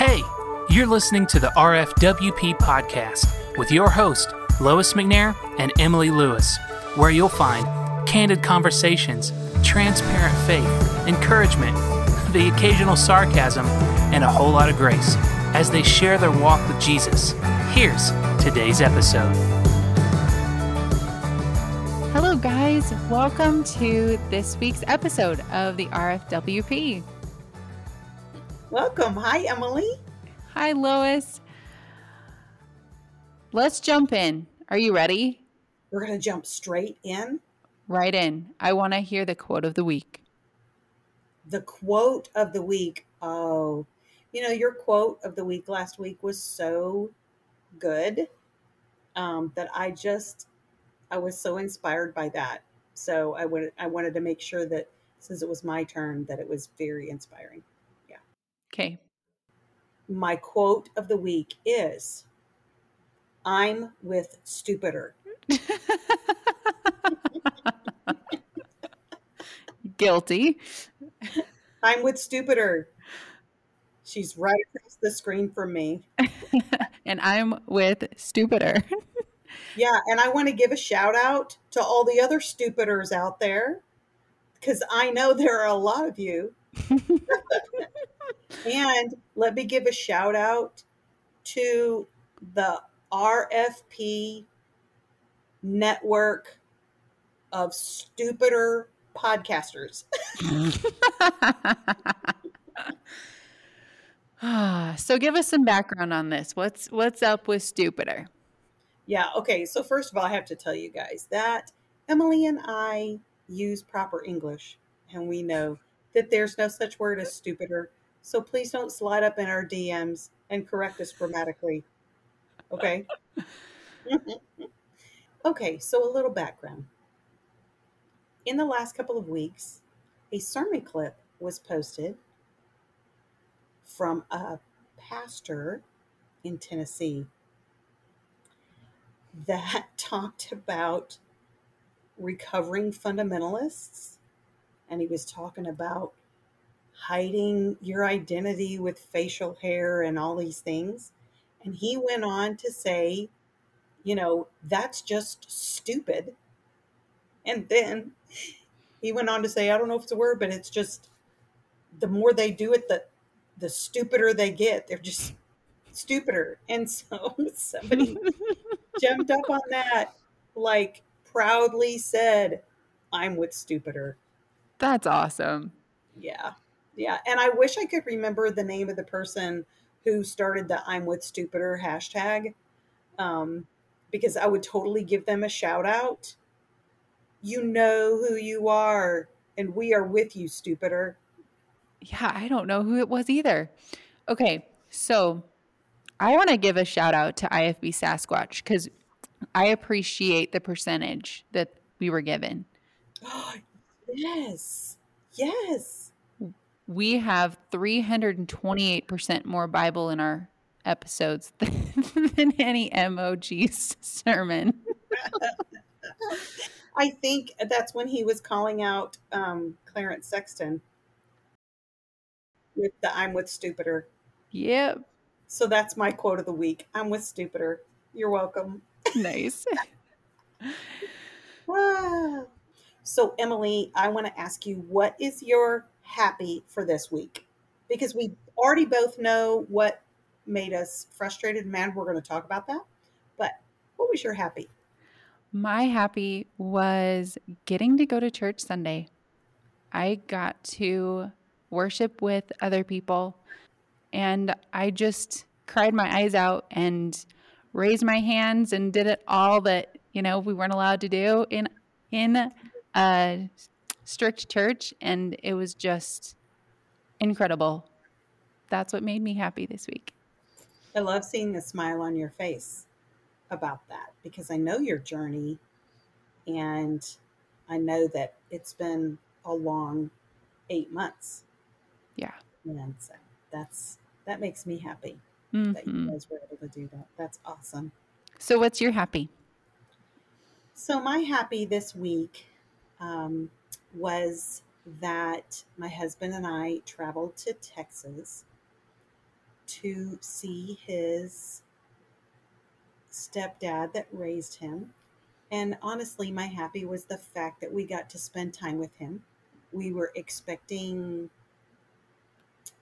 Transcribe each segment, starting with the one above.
Hey, you're listening to the RFWP podcast with your host, Lois McNair and Emily Lewis, where you'll find candid conversations, transparent faith, encouragement, the occasional sarcasm, and a whole lot of grace as they share their walk with Jesus. Here's today's episode. Hello, guys. Welcome to this week's episode of the RFWP. Welcome. Hi, Emily. Hi, Lois. Let's jump in. Are you ready? We're going to jump straight in. Right in. I want to hear the quote of the week. The quote of the week. Oh, you know, your quote of the week last week was so good um, that I just, I was so inspired by that. So I would, I wanted to make sure that since it was my turn, that it was very inspiring. Okay. My quote of the week is, "I'm with stupider." Guilty. I'm with stupider. She's right across the screen from me. and I'm with stupider. Yeah, and I want to give a shout out to all the other stupiders out there because I know there are a lot of you. And let me give a shout out to the RFP network of stupider podcasters. Ah, so give us some background on this. What's what's up with stupider? Yeah, okay. So first of all, I have to tell you guys that Emily and I use proper English and we know that there's no such word as stupider. So please don't slide up in our DMs and correct us grammatically. Okay? okay, so a little background. In the last couple of weeks, a sermon clip was posted from a pastor in Tennessee that talked about recovering fundamentalists. And he was talking about hiding your identity with facial hair and all these things. And he went on to say, you know, that's just stupid. And then he went on to say, I don't know if it's a word, but it's just the more they do it, the the stupider they get. They're just stupider. And so somebody jumped up on that, like proudly said, I'm with stupider. That's awesome. Yeah. Yeah. And I wish I could remember the name of the person who started the I'm with stupider hashtag. Um, because I would totally give them a shout out. You know who you are, and we are with you, stupider. Yeah, I don't know who it was either. Okay, so I want to give a shout out to IFB Sasquatch because I appreciate the percentage that we were given. yes. Yes. We have 328% more Bible in our episodes than, than any MOG sermon. I think that's when he was calling out um, Clarence Sexton with the I'm with stupider. Yep. So that's my quote of the week. I'm with stupider. You're welcome. Nice. ah. So, Emily, I want to ask you what is your happy for this week? Because we already both know what made us frustrated and mad. We're going to talk about that. But what was your happy? My happy was getting to go to church Sunday. I got to worship with other people and I just cried my eyes out and raised my hands and did it all that, you know, we weren't allowed to do in in a strict church and it was just incredible. That's what made me happy this week. I love seeing the smile on your face about that because I know your journey and I know that it's been a long eight months. Yeah. And so that's that makes me happy mm-hmm. that you guys were able to do that. That's awesome. So what's your happy? So my happy this week um, was that my husband and I traveled to Texas to see his stepdad that raised him. And honestly, my happy was the fact that we got to spend time with him. We were expecting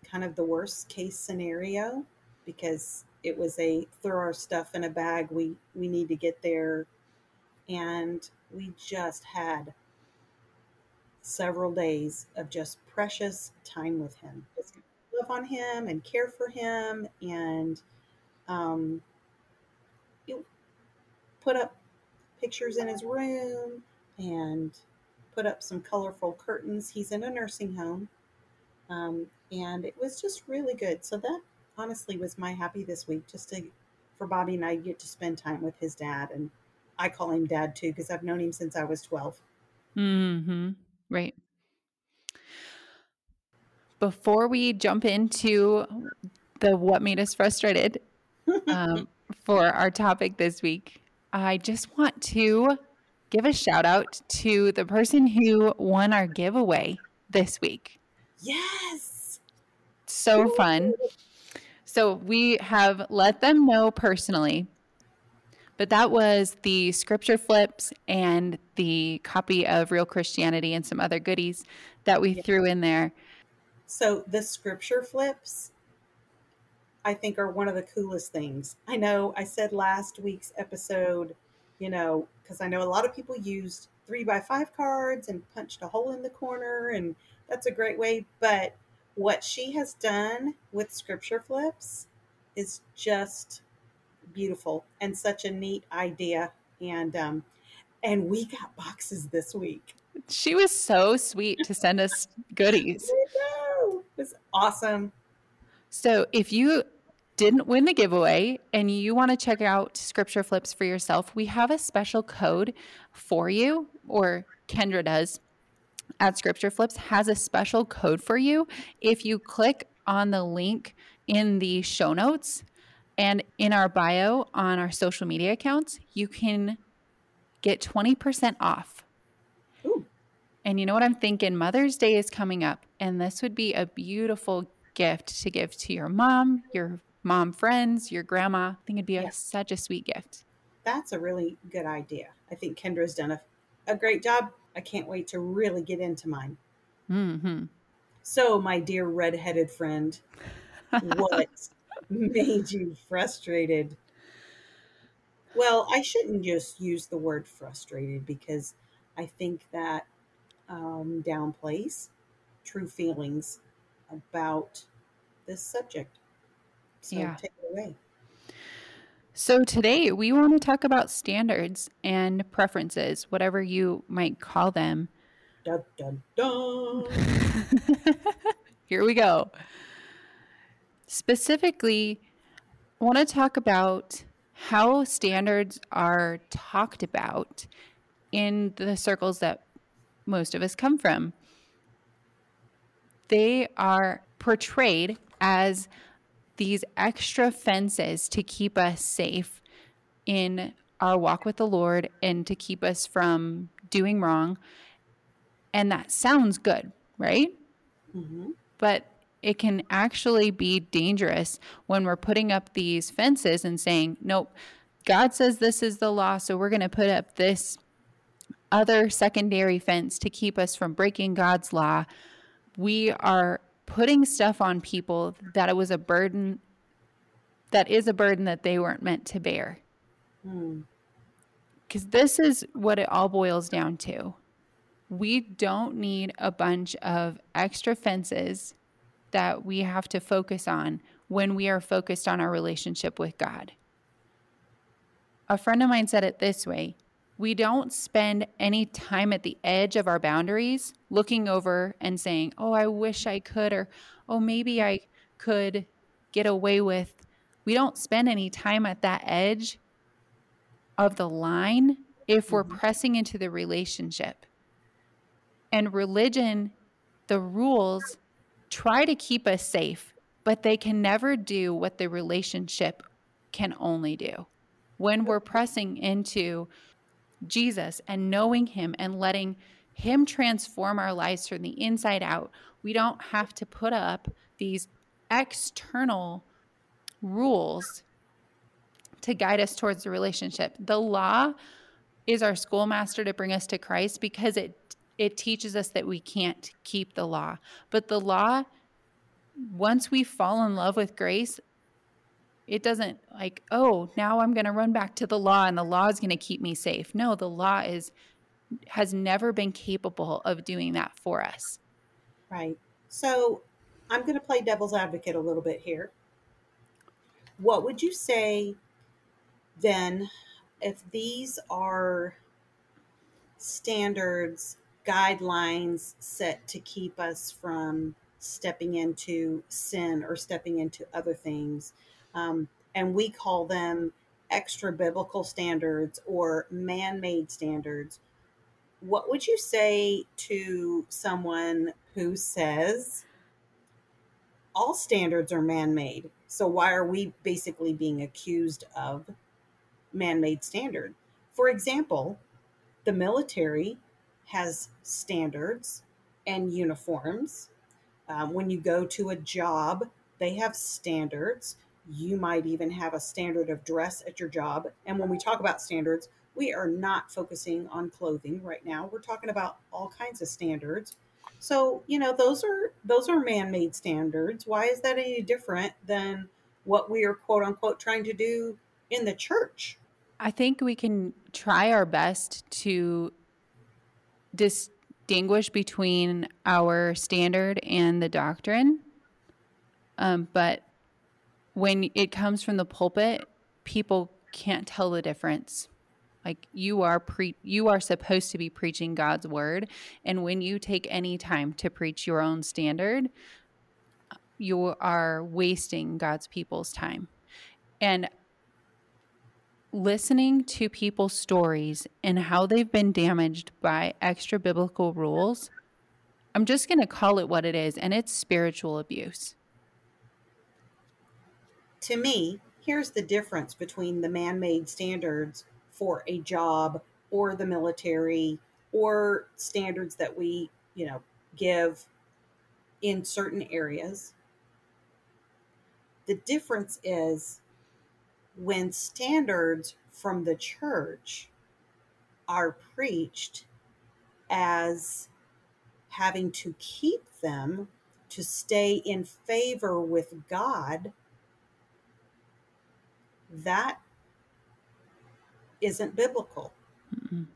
kind of the worst case scenario because it was a throw our stuff in a bag. We we need to get there, and we just had several days of just precious time with him. Just love on him and care for him, and um, you put up pictures in his room and put up some colorful curtains. He's in a nursing home. Um, and it was just really good. So that honestly was my happy this week, just to for Bobby and I get to spend time with his dad, and I call him dad too because I've known him since I was twelve. Hmm. Right. Before we jump into the what made us frustrated um, for our topic this week, I just want to give a shout out to the person who won our giveaway this week. Yes. So fun. So we have let them know personally, but that was the scripture flips and the copy of Real Christianity and some other goodies that we Yeah. threw in there. So the scripture flips, I think, are one of the coolest things. I know I said last week's episode, you know, because I know a lot of people used three by five cards and punched a hole in the corner, and that's a great way. But what she has done with scripture flips is just beautiful and such a neat idea. And um, and we got boxes this week. She was so sweet to send us goodies. It was awesome. So if you didn't win the giveaway and you want to check out scripture flips for yourself, we have a special code for you, or Kendra does at Scripture Flips has a special code for you. If you click on the link in the show notes and in our bio on our social media accounts, you can get 20% off. Ooh. And you know what I'm thinking? Mother's Day is coming up, and this would be a beautiful gift to give to your mom, your mom friends, your grandma. I think it'd be a, such a sweet gift. That's a really good idea. I think Kendra's done a, a great job. I can't wait to really get into mine. hmm So, my dear redheaded friend, what made you frustrated? Well, I shouldn't just use the word frustrated because I think that um, downplays true feelings about this subject. So, Yeah. take it away. So, today we want to talk about standards and preferences, whatever you might call them. Dun, dun, dun. Here we go. Specifically, I want to talk about how standards are talked about in the circles that most of us come from. They are portrayed as these extra fences to keep us safe in our walk with the Lord and to keep us from doing wrong. And that sounds good, right? Mhm. but it can actually be dangerous when we're putting up these fences and saying, nope, God says this is the law, so we're going to put up this other secondary fence to keep us from breaking God's law. We are putting stuff on people that it was a burden, that is a burden that they weren't meant to bear. Hmm. Because this is what it all boils down to. We don't need a bunch of extra fences that we have to focus on when we are focused on our relationship with God. A friend of mine said it this way We don't spend any time at the edge of our boundaries looking over and saying, Oh, I wish I could, or Oh, maybe I could get away with. We don't spend any time at that edge of the line if we're Mhm. pressing into the relationship. And religion, the rules try to keep us safe, but they can never do what the relationship can only do. When we're pressing into Jesus and knowing Him and letting Him transform our lives from the inside out, we don't have to put up these external rules to guide us towards the relationship. The law is our schoolmaster to bring us to Christ because it it teaches us that we can't keep the law. But the law once we fall in love with grace, it doesn't like, oh, now I'm going to run back to the law and the law is going to keep me safe. No, the law is has never been capable of doing that for us. Right. So I'm going to play devil's advocate a little bit here. What would you say then if these are standards, guidelines set to keep us from stepping into sin or stepping into other things? Um, and we call them extra biblical standards or man made standards. What would you say to someone who says all standards are man made? So, why are we basically being accused of man made standard? For example, the military has standards and uniforms. Um, when you go to a job, they have standards you might even have a standard of dress at your job. And when we talk about standards, we are not focusing on clothing right now. We're talking about all kinds of standards. So, you know, those are those are man-made standards. Why is that any different than what we are quote unquote trying to do in the church? I think we can try our best to distinguish between our standard and the doctrine. Um, but when it comes from the pulpit, people can't tell the difference. Like you are pre you are supposed to be preaching God's word and when you take any time to preach your own standard, you are wasting God's people's time. And listening to people's stories and how they've been damaged by extra biblical rules, I'm just going to call it what it is, and it's spiritual abuse to me, here's the difference between the man made standards for a job or the military or standards that we, you know, give in certain areas. The difference is when standards from the church are preached as having to keep them to stay in favor with God that isn't biblical. mm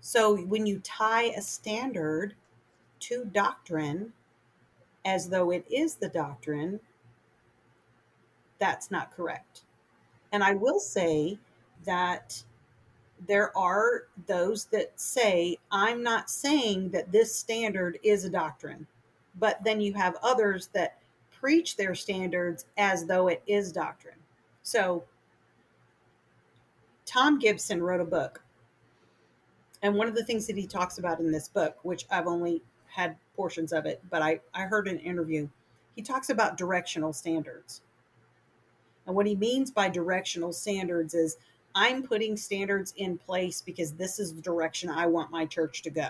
So when you tie a standard to doctrine as though it is the doctrine, that's not correct. And I will say that there are those that say, I'm not saying that this standard is a doctrine. But then you have others that preach their standards as though it is doctrine. So, Tom Gibson wrote a book. And one of the things that he talks about in this book, which I've only had portions of it, but I, I heard an interview, he talks about directional standards. And what he means by directional standards is I'm putting standards in place because this is the direction I want my church to go.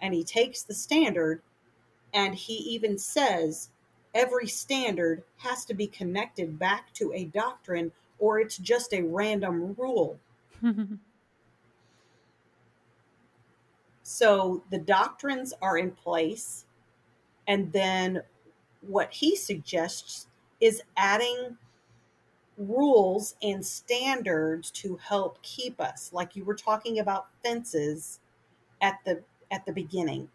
And he takes the standard and he even says every standard has to be connected back to a doctrine or it's just a random rule. so the doctrines are in place. And then what he suggests is adding rules and standards to help keep us like you were talking about fences at the at the beginning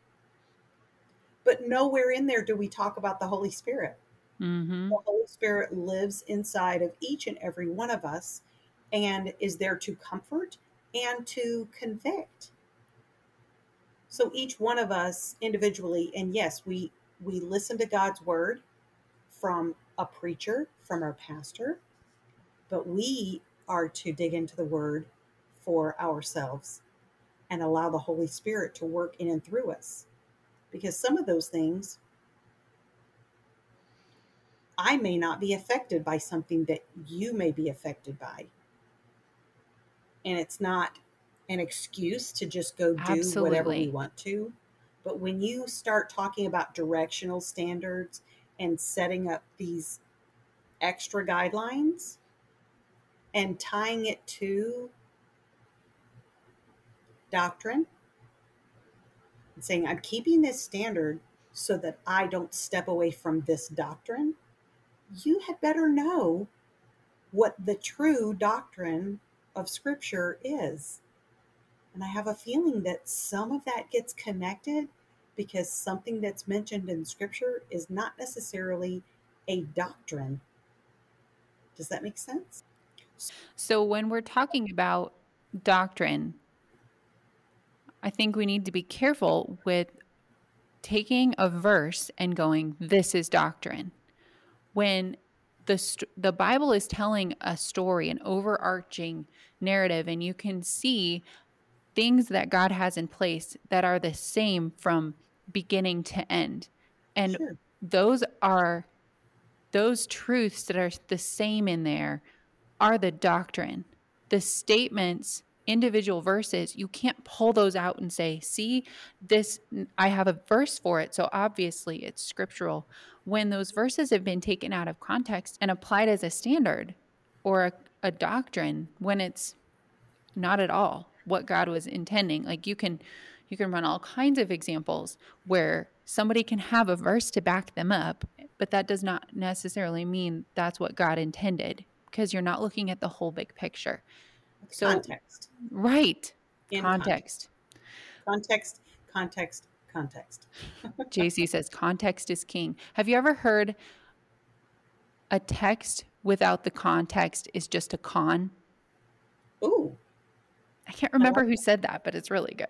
but nowhere in there do we talk about the Holy Spirit. Mm-hmm. The Holy Spirit lives inside of each and every one of us and is there to comfort and to convict. So each one of us individually, and yes, we we listen to God's word from a preacher, from our pastor, but we are to dig into the word for ourselves and allow the Holy Spirit to work in and through us because some of those things I may not be affected by something that you may be affected by. And it's not an excuse to just go do Absolutely. whatever we want to. But when you start talking about directional standards and setting up these extra guidelines and tying it to doctrine and saying, I'm keeping this standard so that I don't step away from this doctrine, you had better know what the true doctrine of Scripture is. And I have a feeling that some of that gets connected because something that's mentioned in Scripture is not necessarily a doctrine. Does that make sense? So, when we're talking about doctrine, I think we need to be careful with taking a verse and going, This is doctrine. When the, st- the Bible is telling a story, an overarching narrative, and you can see things that God has in place that are the same from beginning to end. And sure. those are those truths that are the same in there are the doctrine. The statements, individual verses, you can't pull those out and say, see, this, I have a verse for it. So obviously it's scriptural. When those verses have been taken out of context and applied as a standard or a, a doctrine, when it's not at all what God was intending, like you can. You can run all kinds of examples where somebody can have a verse to back them up, but that does not necessarily mean that's what God intended because you're not looking at the whole big picture. So, context. Right. In context. Context, context, context. JC says context is king. Have you ever heard a text without the context is just a con? Ooh. I can't remember I who said that, but it's really good.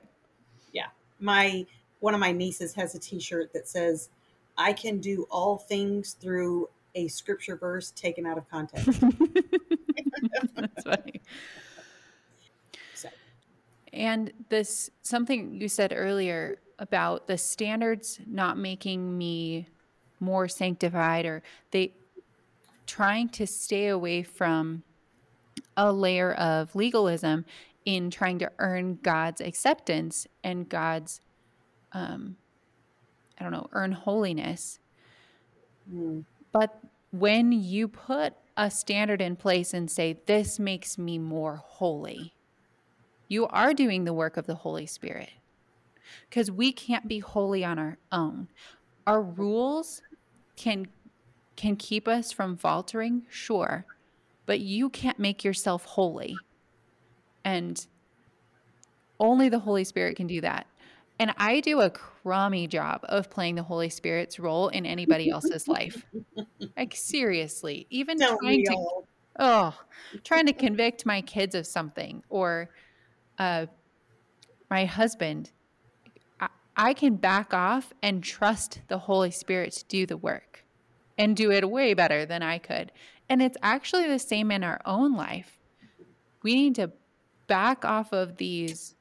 Yeah. My one of my nieces has a t-shirt that says I can do all things through a scripture verse taken out of context. That's funny. So. And this something you said earlier about the standards not making me more sanctified or they trying to stay away from a layer of legalism in trying to earn God's acceptance and God's um I don't know, earn holiness. Mm. But when you put a standard in place and say, This makes me more holy, you are doing the work of the Holy Spirit. Because we can't be holy on our own. Our rules can can keep us from faltering, sure, but you can't make yourself holy. And only the Holy Spirit can do that. And I do a crummy job of playing the Holy Spirit's role in anybody else's life. Like seriously, even Don't trying to all. oh, trying to convict my kids of something or uh, my husband, I, I can back off and trust the Holy Spirit to do the work and do it way better than I could. And it's actually the same in our own life. We need to back off of these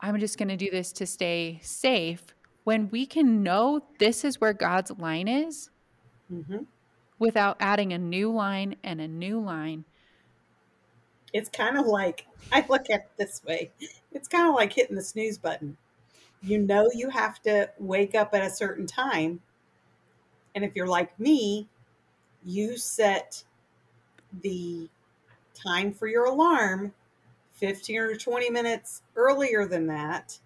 I'm just going to do this to stay safe when we can know this is where God's line is mm-hmm. without adding a new line and a new line. It's kind of like, I look at it this way it's kind of like hitting the snooze button. You know, you have to wake up at a certain time. And if you're like me, you set the time for your alarm 15 or 20 minutes earlier than that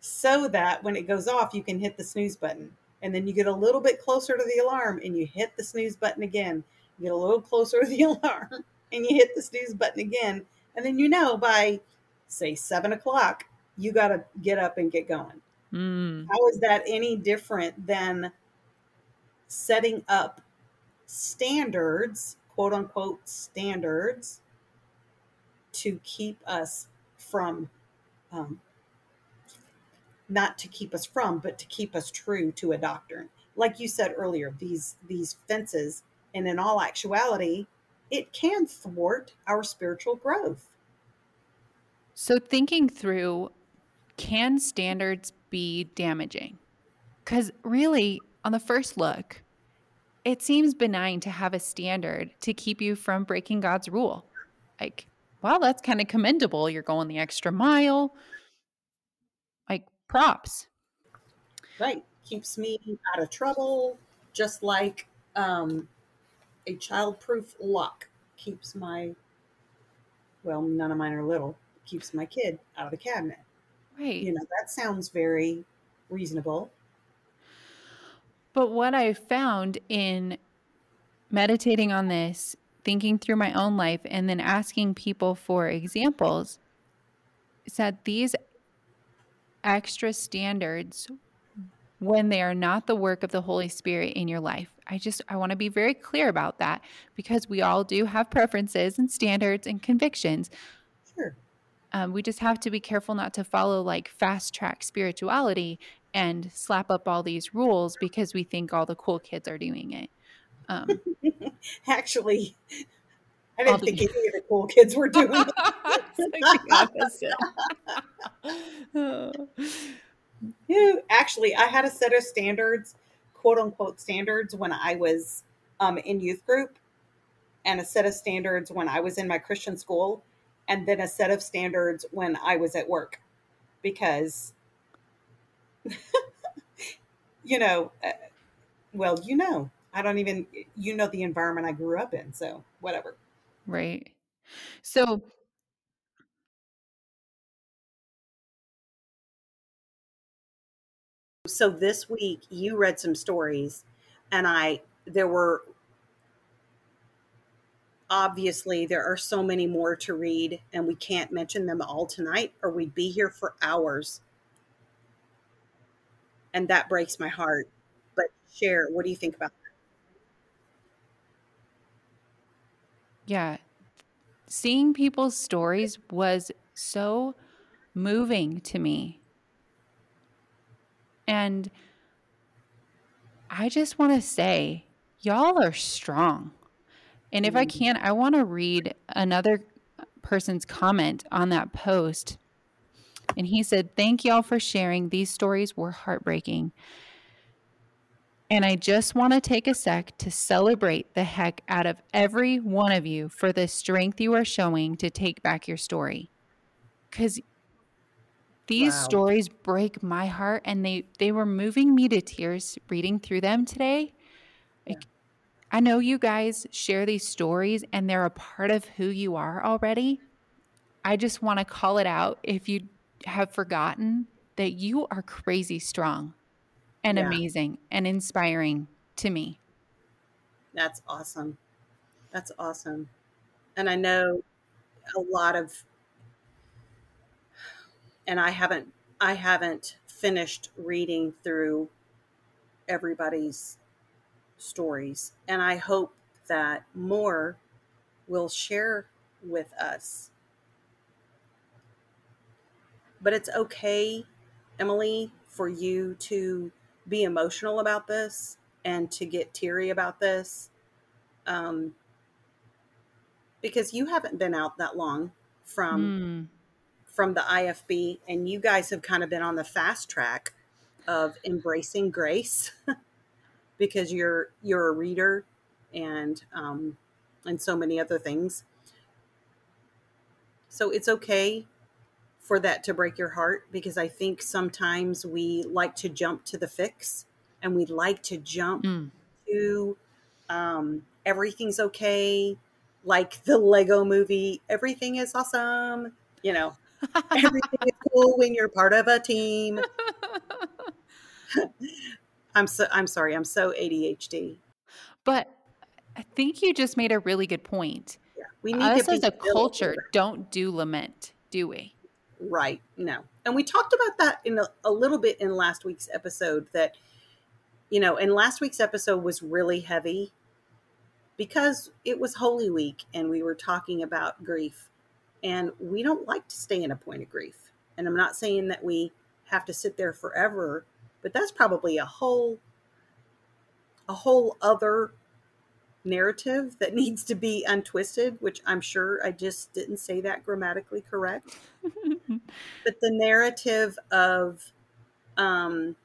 so that when it goes off, you can hit the snooze button. And then you get a little bit closer to the alarm and you hit the snooze button again. You get a little closer to the alarm and you hit the snooze button again. And then you know by, say, seven o'clock, you got to get up and get going. Mm. How is that any different than setting up standards, quote unquote standards, to keep us from, um, not to keep us from, but to keep us true to a doctrine. Like you said earlier, these these fences, and in all actuality, it can thwart our spiritual growth. So thinking through, can standards be damaging? Because really, on the first look, it seems benign to have a standard to keep you from breaking God's rule. Like, wow, that's kind of commendable. You're going the extra mile. Like props. Right. Keeps me out of trouble. Just like um, a child-proof lock keeps my well, none of mine are little. Keeps my kid out of the cabinet. Right. You know, that sounds very reasonable. But what I found in meditating on this, thinking through my own life, and then asking people for examples said these extra standards, when they are not the work of the Holy Spirit in your life, I just, I want to be very clear about that because we all do have preferences and standards and convictions. Sure. Um, we just have to be careful not to follow like fast track spirituality and slap up all these rules because we think all the cool kids are doing it. Um, Actually, I didn't think any of the cool kids were doing it. it's like the opposite. Yeah, Actually, I had a set of standards, quote unquote standards, when I was um, in youth group, and a set of standards when I was in my Christian school, and then a set of standards when I was at work. Because, you know, uh, well, you know, I don't even, you know, the environment I grew up in. So, whatever. right. So, So, this week you read some stories, and I, there were obviously there are so many more to read and we can't mention them all tonight or we'd be here for hours and that breaks my heart but share what do you think about yeah, seeing people's stories was so moving to me. And I just want to say, y'all are strong. And if I Mhm. can, I want to read another person's comment on that post. And he said, Thank y'all for sharing. These stories were heartbreaking. And I just want to take a sec to celebrate the heck out of every one of you for the strength you are showing to take back your story. Because these Wow. stories break my heart and they, they were moving me to tears reading through them today. Like, I know you guys share these stories and they're a part of who you are already. I just want to call it out if you have forgotten that you are crazy strong and Yeah. amazing and inspiring to me. that's awesome that's awesome and i know a lot of and i haven't i haven't finished reading through everybody's stories and i hope that more will share with us but it's okay emily for you to be emotional about this and to get teary about this um, because you haven't been out that long from Mm, from the IFB, and you guys have kind of been on the fast track of embracing grace because you're you're a reader and um, and so many other things. So it's okay for that to break your heart because I think sometimes we like to jump to the fix and we like to jump mm. to um, everything's okay, like the Lego movie, everything is awesome. You know, everything is cool when you're part of a team. I'm so I'm sorry, I'm so ADHD. but I think you just made a really good point. Yeah, we need Us as a culture don't do lament, do we? Right? No, and we talked about that in a, a little bit in last week's episode. That you know, and last week's episode was really heavy because it was Holy Week and we were talking about grief. And we don't like to stay in a point of grief. And I'm not saying that we have to sit there forever, but that's probably a whole a whole other narrative that needs to be untwisted, which I'm sure I just didn't say that grammatically correct. But the narrative of um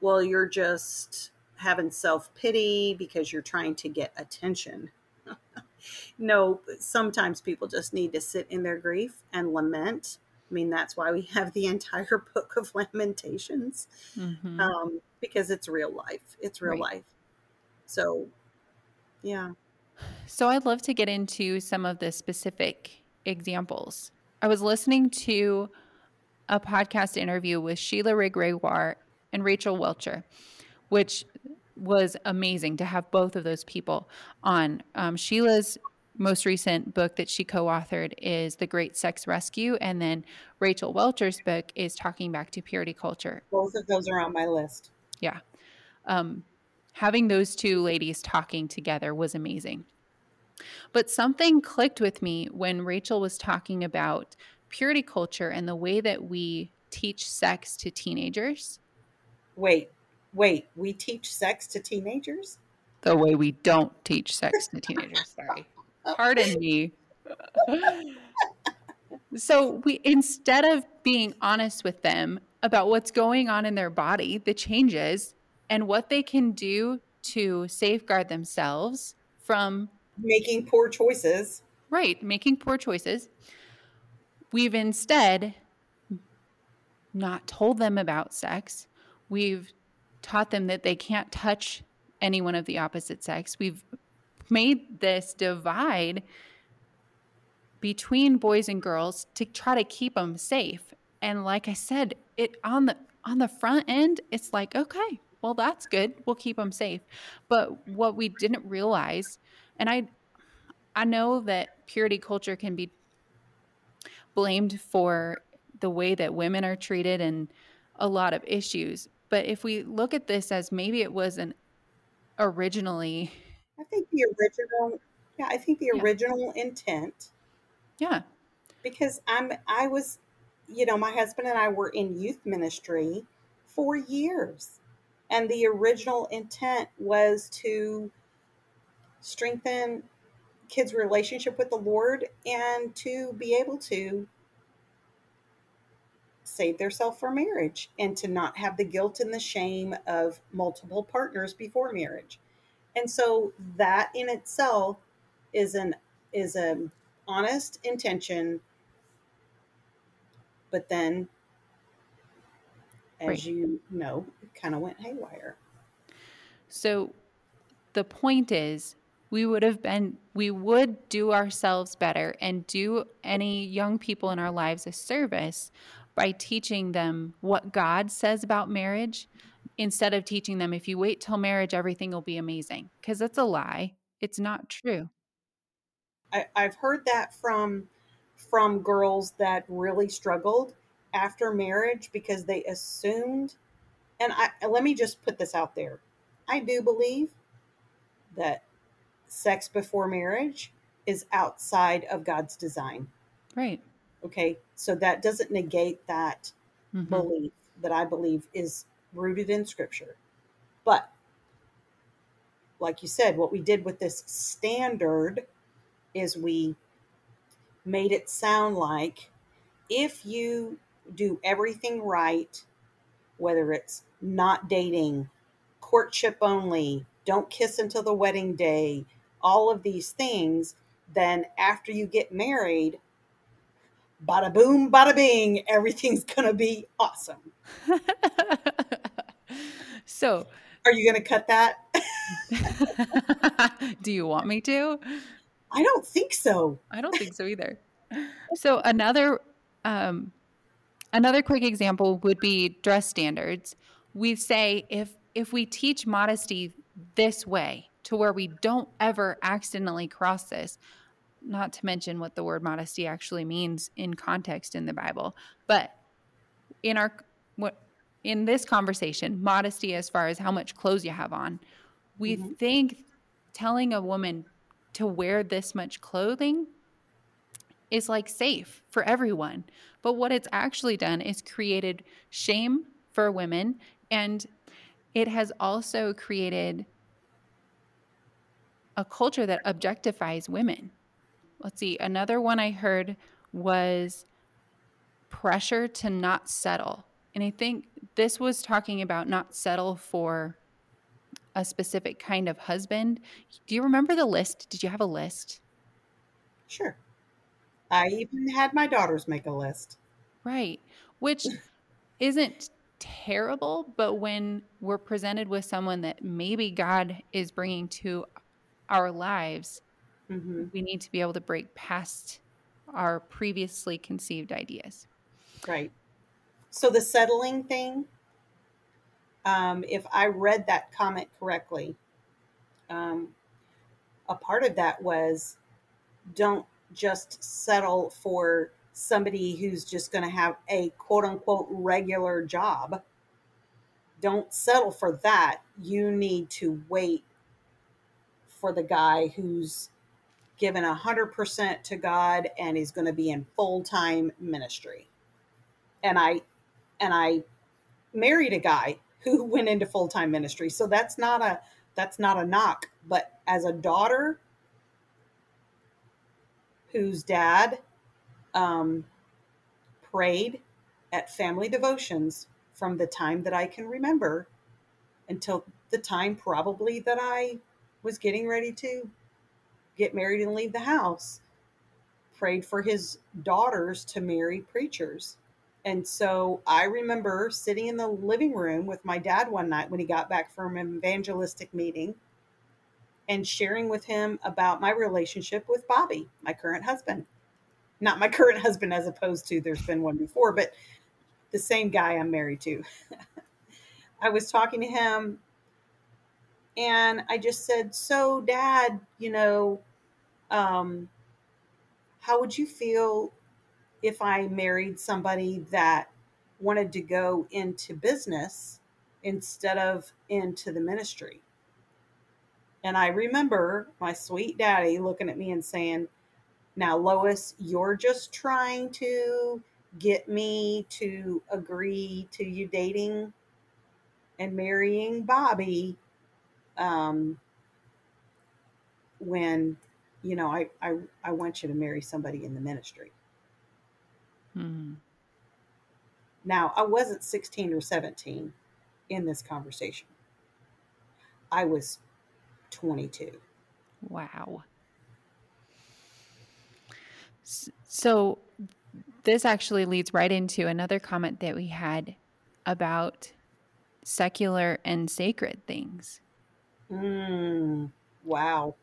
well, you're just having self pity because you're trying to get attention. no, sometimes people just need to sit in their grief and lament. I mean, that's why we have the entire book of Lamentations Mhm. um, because it's real life. It's real Right. life. So, Yeah. So I'd love to get into some of the specific examples. I was listening to a podcast interview with Sheila Gregoire and Rachel Welcher, which was amazing to have both of those people on. Um, Sheila's most recent book that she co-authored is The Great Sex Rescue, and then Rachel Welcher's book is Talking Back to Purity Culture. Both of those are on my list. Yeah. Um, having those two ladies talking together was amazing. But something clicked with me when Rachel was talking about purity culture and the way that we teach sex to teenagers. Wait, wait, we teach sex to teenagers? The way we don't teach sex to teenagers. Sorry. Pardon me. so we instead of being honest with them about what's going on in their body, the changes, and what they can do to safeguard themselves from making poor choices. Right, making poor choices. We've instead not told them about sex. We've taught them that they can't touch anyone of the opposite sex. We've made this divide between boys and girls to try to keep them safe. And like I said, it on the on the front end, it's like, okay, well that's good. We'll keep them safe. But what we didn't realize, and I I know that purity culture can be blamed for the way that women are treated and a lot of issues. But if we look at this as maybe it wasn't originally I think the original yeah, I think the yeah. original intent. Yeah. Because I'm I was you know, my husband and I were in youth ministry for years. And the original intent was to strengthen kids' relationship with the Lord and to be able to save themselves for marriage and to not have the guilt and the shame of multiple partners before marriage. And so that in itself is an is an honest intention but then as right. you know, it kind of went haywire. So the point is we would have been we would do ourselves better and do any young people in our lives a service by teaching them what God says about marriage instead of teaching them if you wait till marriage everything will be amazing because that's a lie it's not true I, i've heard that from from girls that really struggled after marriage because they assumed and i let me just put this out there i do believe that sex before marriage is outside of God's design. Right. Okay. So that doesn't negate that mm-hmm. belief that I believe is rooted in scripture. But like you said, what we did with this standard is we made it sound like if you do everything right, whether it's not dating, courtship only, don't kiss until the wedding day, all of these things, then after you get married, bada boom, bada bing, everything's going to be awesome. so, are you going to cut that? Do you want me to? I don't think so. I don't think so either. So another um, another quick example would be dress standards. We say if if we teach modesty this way, to where we don't ever accidentally cross this. Not to mention what the word modesty actually means in context in the Bible, but in our what in this conversation, modesty as far as how much clothes you have on, we mm-hmm. think telling a woman to wear this much clothing is like safe for everyone. But what it's actually done is created shame for women and it has also created a culture that objectifies women. Let's see, another one I heard was pressure to not settle. And I think this was talking about not settle for a specific kind of husband. Do you remember the list? Did you have a list? Sure. I even had my daughters make a list. Right. Which isn't terrible, but when we're presented with someone that maybe God is bringing to our lives, hmm we need to be able to break past our previously conceived ideas. Right. So the settling thing, um, if I read that comment correctly, um, a part of that was don't just settle for somebody who's just going to have a quote unquote regular job. Don't settle for that. You need to wait for the guy who's given 100% to God and is going to be in full-time ministry. And I and I married a guy who went into full-time ministry. So that's not a that's not a knock, but as a daughter whose dad um, prayed at family devotions from the time that I can remember until the time probably that I was getting ready to get married and leave the house. Prayed for his daughters to marry preachers. And so I remember sitting in the living room with my dad one night when he got back from an evangelistic meeting and sharing with him about my relationship with Bobby, my current husband. Not my current husband, as opposed to there's been one before, but the same guy I'm married to. I was talking to him and I just said, So, dad, you know, um, how would you feel if I married somebody that wanted to go into business instead of into the ministry? And I remember my sweet daddy looking at me and saying, Now, Lois, you're just trying to get me to agree to you dating and marrying Bobby um, when, you know, I, I, I want you to marry somebody in the ministry. Hmm. Now, I wasn't 16 or 17 in this conversation. I was 22. Wow. So this actually leads right into another comment that we had about secular and sacred things. Mm, wow.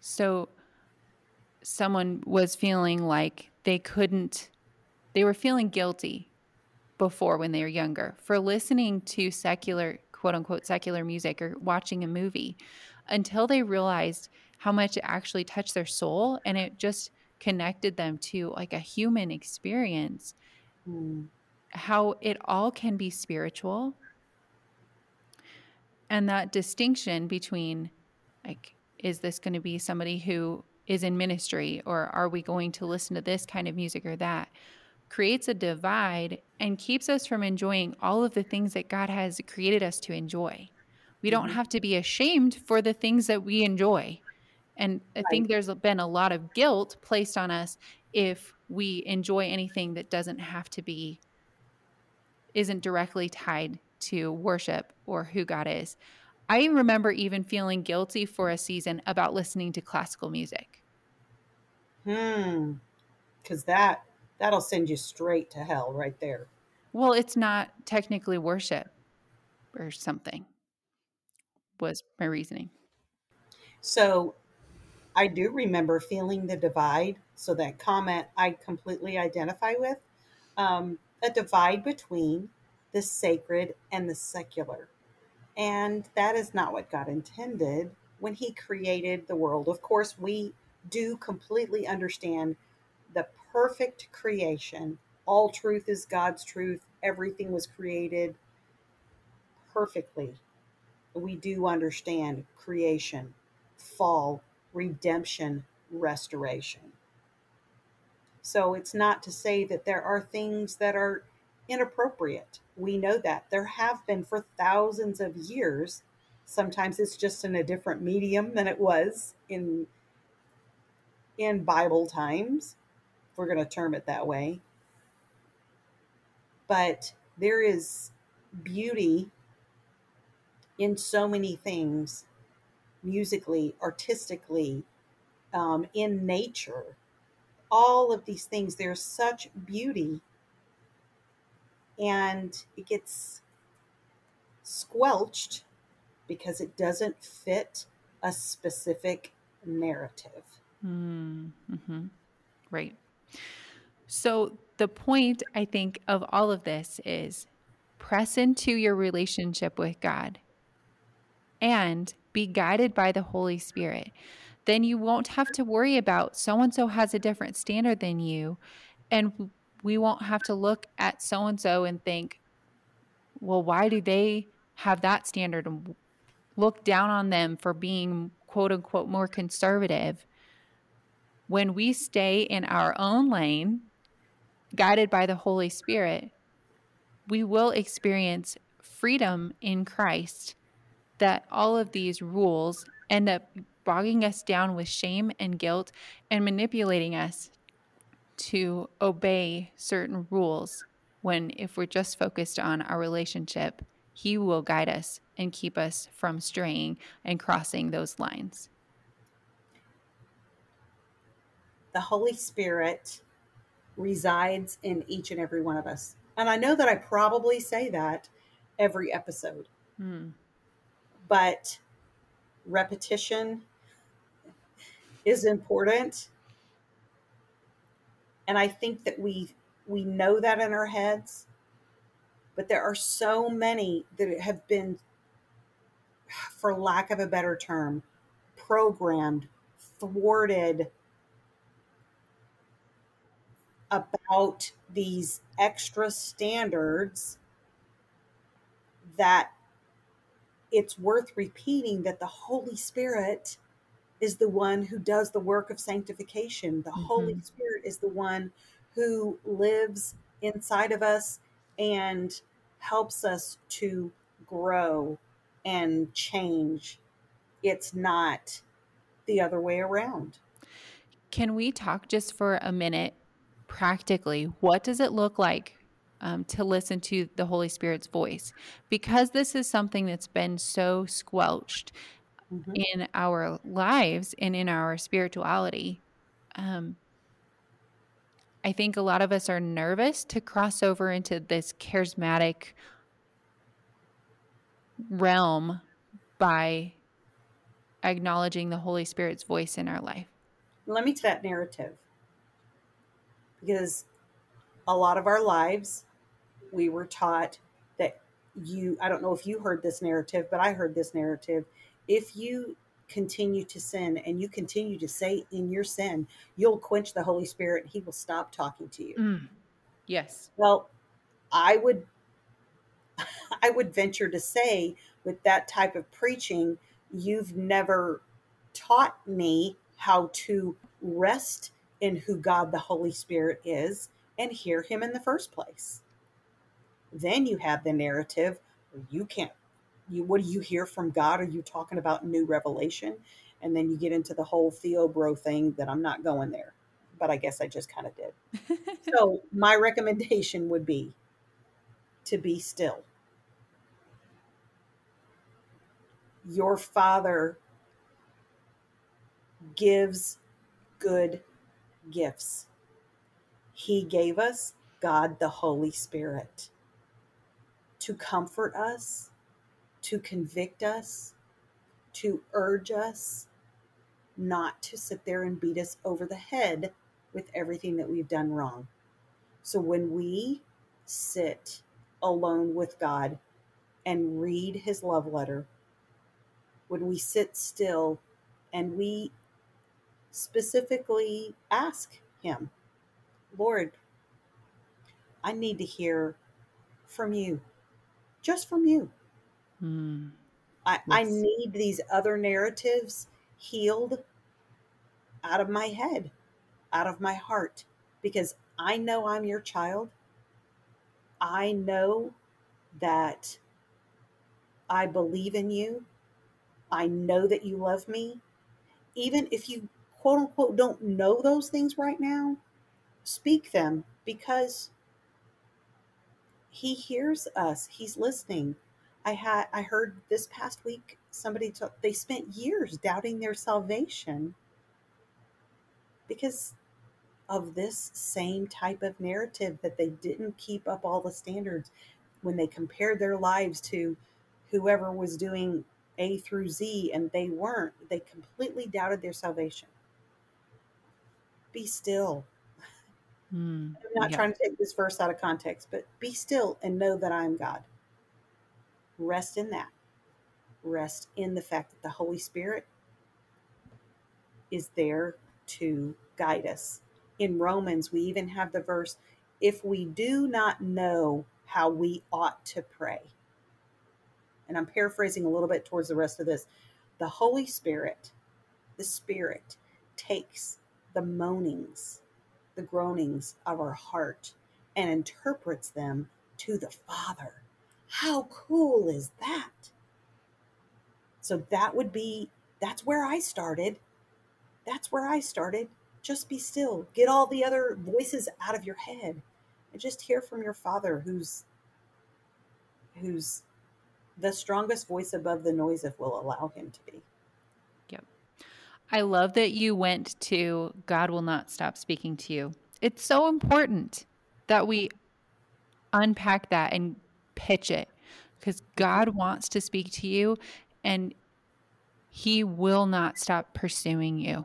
So someone was feeling like they couldn't they were feeling guilty before when they were younger for listening to secular quote unquote secular music or watching a movie until they realized how much it actually touched their soul and it just connected them to like a human experience. Mm, how it all can be spiritual. And that distinction between like is this going to be somebody who is in ministry or are we going to listen to this kind of music or that creates a divide and keeps us from enjoying all of the things that God has created us to enjoy. We don't Mhm. have to be ashamed for the things that we enjoy. And I think there's been a lot of guilt placed on us if we enjoy anything that doesn't have to be isn't directly tied to worship or who God is. I remember even feeling guilty for a season about listening to classical music. Hmm. Because that that'll send you straight to hell right there. Well, it's not technically worship or something, was my reasoning. So I do remember feeling the divide. So that comment I completely identify with um, a divide between the sacred and the secular. And that is not what God intended when He created the world. Of course, we do completely understand perfect creation. All truth is God's truth, everything was created perfectly. We do understand creation, fall, redemption, restoration. So it's not to say that there are things that are inappropriate. We know that. There have been for thousands of years. Sometimes it's just in a different medium than it was in in Bible times, if we're going to term it that way. But there is beauty in so many things musically, artistically, um, in nature. All of these things, there's such beauty, and it gets squelched because it doesn't fit a specific narrative. Mm-hmm. Right. So, the point I think of all of this is press into your relationship with God and be guided by the Holy Spirit. Then you won't have to worry about so and so has a different standard than you. And we won't have to look at so and so and think, well, why do they have that standard and look down on them for being quote unquote more conservative? When we stay in our own lane, guided by the Holy Spirit, we will experience freedom in Christ that all of these rules end up bogging us down with shame and guilt and manipulating us to obey certain rules when if we're just focused on our relationship he will guide us and keep us from straying and crossing those lines the holy spirit resides in each and every one of us. And i know that i probably say that every episode. Hmm. but repetition is important. And i think that we we know that in our heads. But there are so many that have been for lack of a better term programmed thwarted about these extra standards that it's worth repeating that the Holy Spirit is the one who does the work of sanctification. The mm-hmm. Holy Spirit is the one who lives inside of us and helps us to grow and change. It's not the other way around. Can we talk just for a minute practically? What does it look like um, to listen to the Holy Spirit's voice? Because this is something that's been so squelched mm-hmm. in our lives and in our spirituality. Um, I think a lot of us are nervous to cross over into this charismatic realm by acknowledging the Holy Spirit's voice in our life. Let me to that narrative. Because a lot of our lives, we were taught that you, I don't know if you heard this narrative, but I heard this narrative if you continue to sin and you continue to say in your sin, you'll quench the Holy Spirit. He will stop talking to you. Mm. Yes. Well, I would, I would venture to say with that type of preaching, you've never taught me how to rest in who God the Holy Spirit is and hear Him in the first place. Then you have the narrative you can't you what do you hear from God? Are you talking about new revelation? And then you get into the whole theobro thing that I'm not going there, but I guess I just kind of did. so my recommendation would be to be still. Your father gives good gifts. He gave us God the Holy Spirit to comfort us, to convict us, to urge us not to sit there and beat us over the head with everything that we've done wrong. So when we sit alone with God and read his love letter, when we sit still and we specifically ask him, Lord, I need to hear from you, just from you. Mm. I, I need these other narratives healed out of my head, out of my heart, because I know I'm your child. I know that I believe in you. I know that you love me. Even if you quote unquote don't know those things right now, speak them because he hears us. He's listening. I had I heard this past week somebody took they spent years doubting their salvation because of this same type of narrative that they didn't keep up all the standards when they compared their lives to whoever was doing A through Z, and they weren't. They completely doubted their salvation. Be still. Mm, I'm not yeah. trying to take this verse out of context, but be still and know that I am God. Rest in that. Rest in the fact that the Holy Spirit is there to guide us. In Romans, we even have the verse if we do not know how we ought to pray. And I'm paraphrasing a little bit towards the rest of this. The Holy Spirit, the Spirit, takes the moanings, the groanings of our heart and interprets them to the Father. How cool is that? So that would be, that's where I started. That's where I started. Just be still. Get all the other voices out of your head and just hear from your Father who's who's the strongest voice above the noise if we'll allow him to be. I love that you went to God will not stop speaking to you. It's so important that we unpack that and pitch it because God wants to speak to you and he will not stop pursuing you.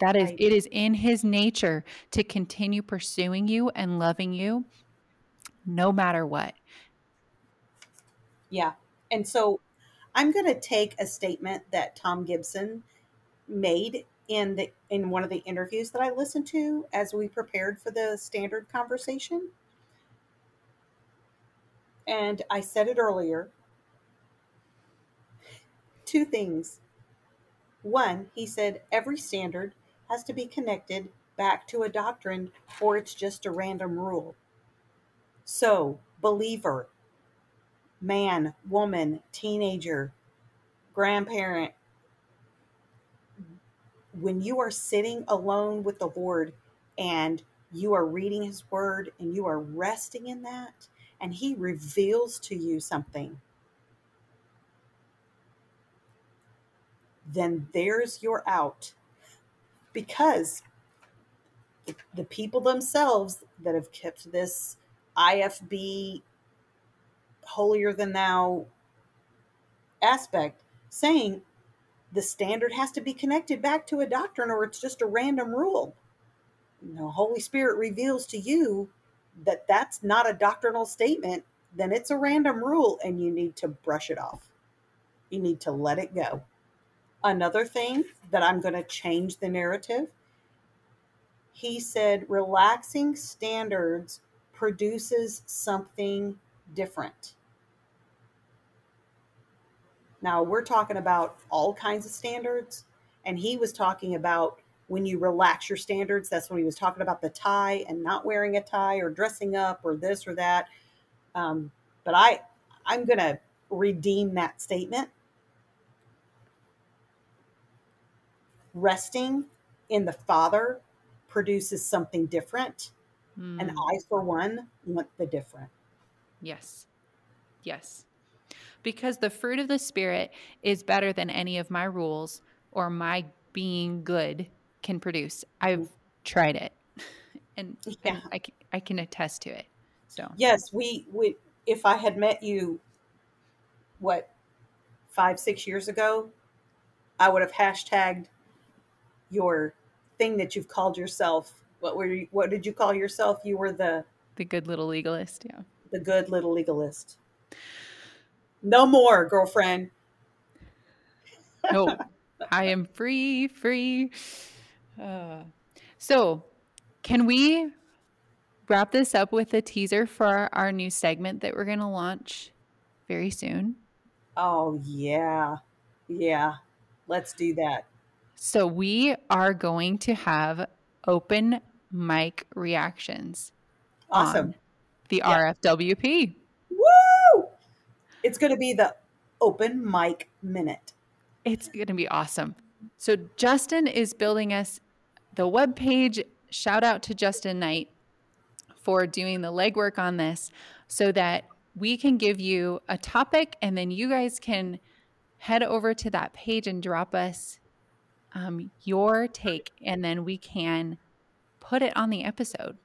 That is Right. it is in his nature to continue pursuing you and loving you no matter what. Yeah. And so I'm going to take a statement that Tom Gibson made in the in one of the interviews that I listened to as we prepared for the standard conversation. And I said it earlier. Two things. One, he said every standard has to be connected back to a doctrine or it's just a random rule. So, believer, man, woman, teenager, grandparent, when you are sitting alone with the Lord and you are reading His Word and you are resting in that, and He reveals to you something, then there's your out. Because the, people themselves that have kept this IFB holier than thou aspect saying the standard has to be connected back to a doctrine or it's just a random rule. The Holy Spirit reveals to you that that's not a doctrinal statement, then it's a random rule and you need to brush it off. You need to let it go. Another thing that I'm going to change the narrative. He said relaxing standards produces something different. Now, we're talking about all kinds of standards, and he was talking about when you relax your standards. That's when he was talking about the tie and not wearing a tie or dressing up or this or that. Um, but I, I'm going to redeem that statement. Resting in the Father produces something different, and Mm, I, for one, want the different. yes. Yes. Because the fruit of the Spirit is better than any of my rules or my being good can produce. I've tried it and, and Yeah. I, c- I can attest to it. So, Yes, we we if I had met you what five, six years ago, I would have hashtagged your thing that you've called yourself. What were you, what did you call yourself? You were the the good little legalist. Yeah. the good little legalist. No more, girlfriend. No, I am free, free. Uh, so, can we wrap this up with a teaser for our, our new segment that we're going to launch very soon? Oh yeah. Yeah. Let's do that. So, we are going to have open mic reactions Awesome. the Yeah. RFWP. It's going to be the open mic minute. It's going to be awesome. So Justin is building us the web page. Shout out to Justin Knight for doing the legwork on this so that we can give you a topic and then you guys can head over to that page and drop us um, your take and then we can put it on the episode.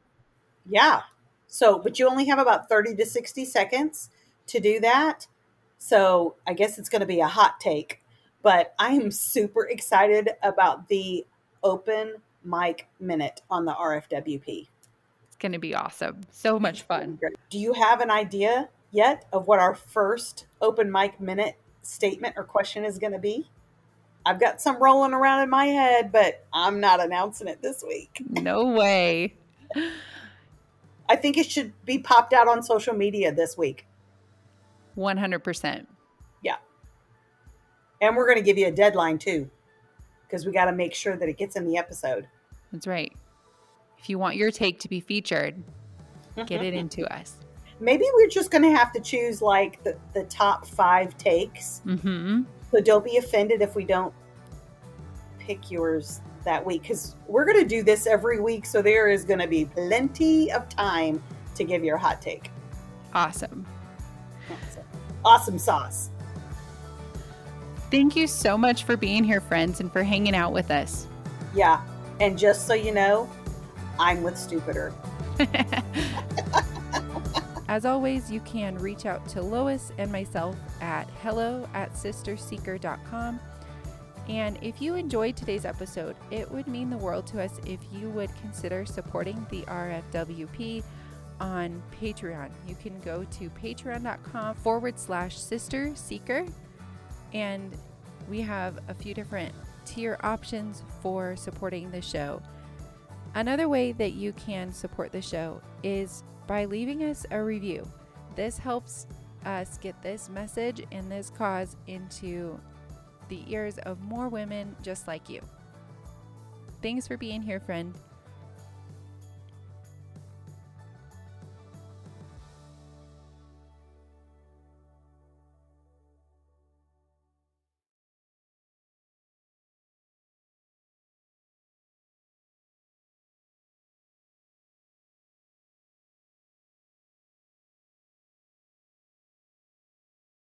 Yeah. So, but you only have about 30 to 60 seconds to do that. So I guess it's going to be a hot take, but I am super excited about the open mic minute on the RFWP. It's going to be awesome. So much fun. Do you have an idea yet of what our first open mic minute statement or question is going to be? I've got some rolling around in my head, but I'm not announcing it this week. No way. I think it should be popped out on social media this week. 100%. Yeah. And we're going to give you a deadline too, because we got to make sure that it gets in the episode. That's right. If you want your take to be featured, get it into us. Maybe we're just going to have to choose like the, the top five takes. Mm-hmm. So don't be offended if we don't pick yours that week because we're going to do this every week. So there is going to be plenty of time to give your hot take. Awesome. Awesome sauce. Thank you so much for being here, friends, and for hanging out with us. Yeah. And just so you know, I'm with Stupider. As always, you can reach out to Lois and myself at hello at sisterseeker.com. And if you enjoyed today's episode, it would mean the world to us if you would consider supporting the RFWP on Patreon. You can go to patreon.com forward slash sister seeker. And we have a few different tier options for supporting the show. Another way that you can support the show is by leaving us a review. This helps us get this message and this cause into the ears of more women just like you. Thanks for being here, friend.